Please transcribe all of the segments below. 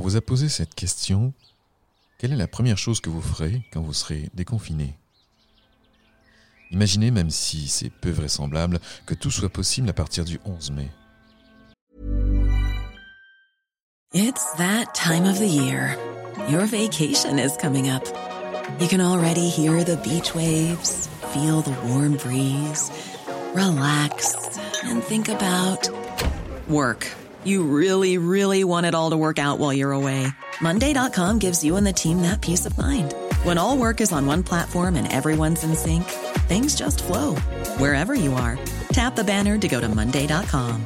On vous a posé cette question. Quelle est la première chose que vous ferez quand vous serez déconfiné? Imaginez, même si c'est peu vraisemblable, que tout soit possible à partir du 11 mai. It's that time of the year. Your vacation is coming up. You can already hear the beach waves, feel the warm breeze, relax and think about work. You really, really want it all to work out while you're away. Monday.com gives you and the team that peace of mind. When all work is on one platform and everyone's in sync, things just flow wherever you are. Tap the banner to go to Monday.com.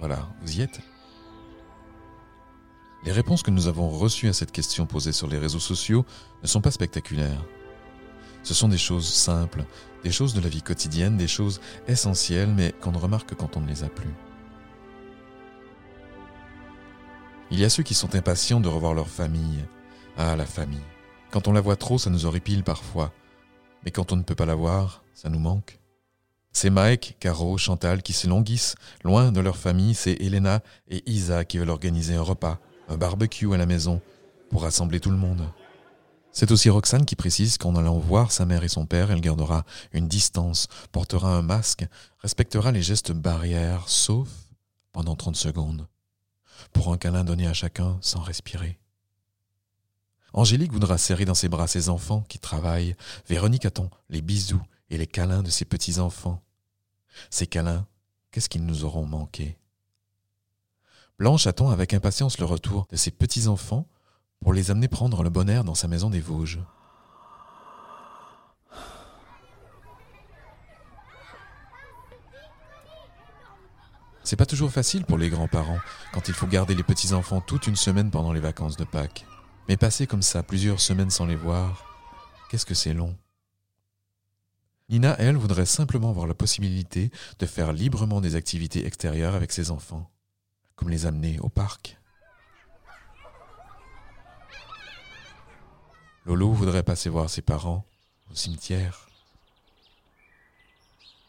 Voilà, vous y êtes Les réponses que nous avons reçues à cette question posée sur les réseaux sociaux ne sont pas spectaculaires. Ce sont des choses simples, des choses de la vie quotidienne, des choses essentielles, mais qu'on ne remarque quand on ne les a plus. Il y a ceux qui sont impatients de revoir leur famille. Ah, la famille. Quand on la voit trop, ça nous horripile parfois. Mais quand on ne peut pas la voir, ça nous manque. C'est Mike, Caro, Chantal qui s'élonguissent loin de leur famille. C'est Elena et Isa qui veulent organiser un repas, un barbecue à la maison, pour rassembler tout le monde. C'est aussi Roxane qui précise qu'en allant voir sa mère et son père, elle gardera une distance, portera un masque, respectera les gestes barrières, sauf pendant 30 secondes, pour un câlin donné à chacun sans respirer. Angélique voudra serrer dans ses bras ses enfants qui travaillent. Véronique attend les bisous et les câlins de ses petits-enfants. Ces câlins, qu'est-ce qu'ils nous auront manqué Blanche attend avec impatience le retour de ses petits-enfants pour les amener prendre le bon air dans sa maison des Vosges. C'est pas toujours facile pour les grands-parents quand il faut garder les petits-enfants toute une semaine pendant les vacances de Pâques. Mais passer comme ça plusieurs semaines sans les voir, qu'est-ce que c'est long. Nina, elle, voudrait simplement avoir la possibilité de faire librement des activités extérieures avec ses enfants, comme les amener au parc. Lolo voudrait passer voir ses parents au cimetière.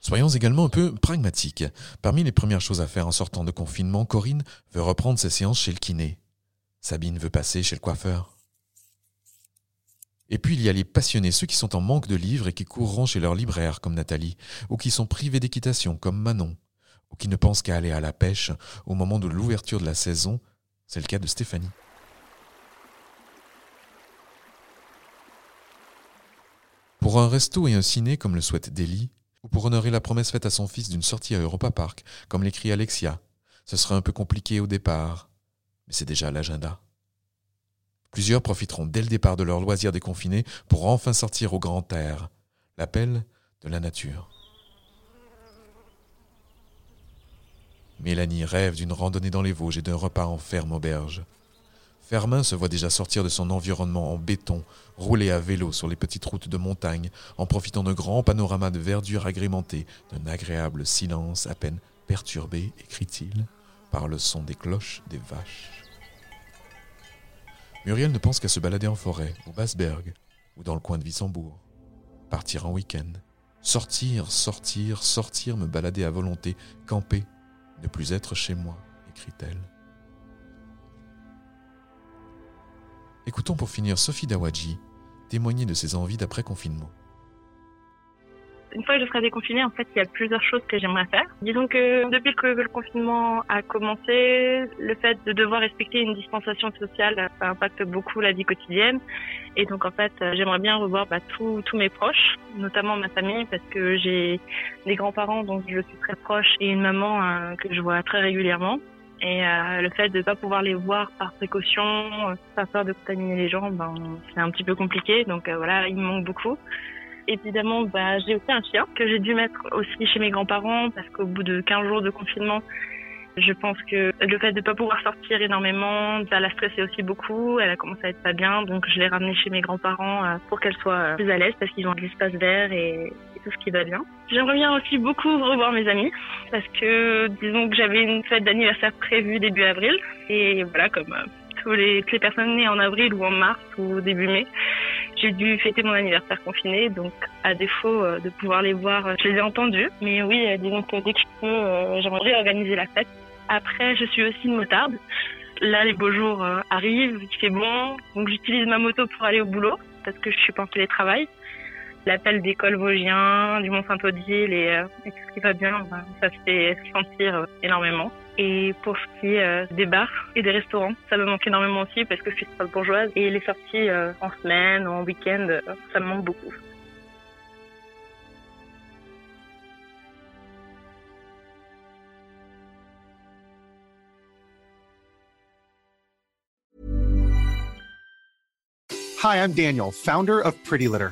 Soyons également un peu pragmatiques. Parmi les premières choses à faire en sortant de confinement, Corinne veut reprendre ses séances chez le kiné. Sabine veut passer chez le coiffeur. Et puis il y a les passionnés, ceux qui sont en manque de livres et qui courront chez leur libraire comme Nathalie, ou qui sont privés d'équitation comme Manon, ou qui ne pensent qu'à aller à la pêche au moment de l'ouverture de la saison. C'est le cas de Stéphanie. Pour un resto et un ciné comme le souhaite Delhi, ou pour honorer la promesse faite à son fils d'une sortie à Europa Park, comme l'écrit Alexia, ce sera un peu compliqué au départ, mais c'est déjà l'agenda. Plusieurs profiteront dès le départ de leur loisir déconfiné pour enfin sortir au grand air, l'appel de la nature. Mélanie rêve d'une randonnée dans les Vosges et d'un repas en ferme auberge. Fermin se voit déjà sortir de son environnement en béton, rouler à vélo sur les petites routes de montagne, en profitant d'un grand panorama de verdure agrémenté d'un agréable silence à peine perturbé, écrit-il, par le son des cloches des vaches. Muriel ne pense qu'à se balader en forêt, au Basberg, ou dans le coin de Wissembourg. Partir en week-end. Sortir, sortir, sortir, me balader à volonté, camper, ne plus être chez moi, écrit-elle. Écoutons pour finir Sophie Dawadji témoigner de ses envies d'après-confinement. Une fois que je serai déconfinée, en fait, il y a plusieurs choses que j'aimerais faire. Disons que depuis que le confinement a commencé, le fait de devoir respecter une distanciation sociale, ça impacte beaucoup la vie quotidienne. Et donc, en fait, j'aimerais bien revoir bah, tous mes proches, notamment ma famille, parce que j'ai des grands-parents dont je suis très proche et une maman euh, que je vois très régulièrement. Et euh, le fait de ne pas pouvoir les voir par précaution, euh, pas peur de contaminer les gens, ben, c'est un petit peu compliqué. Donc euh, voilà, il me manque beaucoup. Évidemment, bah, j'ai aussi un chien que j'ai dû mettre aussi chez mes grands-parents parce qu'au bout de 15 jours de confinement, je pense que le fait de ne pas pouvoir sortir énormément, ça la stressé aussi beaucoup. Elle a commencé à être pas bien, donc je l'ai ramenée chez mes grands-parents euh, pour qu'elle soit euh, plus à l'aise parce qu'ils ont de l'espace vert et, tout ce qui va bien. J'aimerais bien aussi beaucoup revoir mes amis parce que disons que j'avais une fête d'anniversaire prévue début avril et voilà comme euh, tous les, toutes les personnes nées en avril ou en mars ou début mai, J'ai dû fêter mon anniversaire confiné, donc à défaut euh, de pouvoir les voir, je les ai entendus. Mais oui, disons que dès que je peux, j'aimerais organiser la fête. Après, je suis aussi une motarde. Là, les beaux jours arrivent, il fait bon, donc j'utilise ma moto pour aller au boulot parce que je suis pas en télétravail l'appel d'école Vosgien, du Mont-Saint-Odile et, et, tout ce qui va bien, ben, ça fait sentir énormément. Et pour ce qui est euh, des bars et des restaurants, ça me manque énormément aussi parce que je suis bourgeoise et les sorties euh, en semaine ou en week-end, euh, ça me manque beaucoup. Hi, I'm Daniel, founder of Pretty Litter.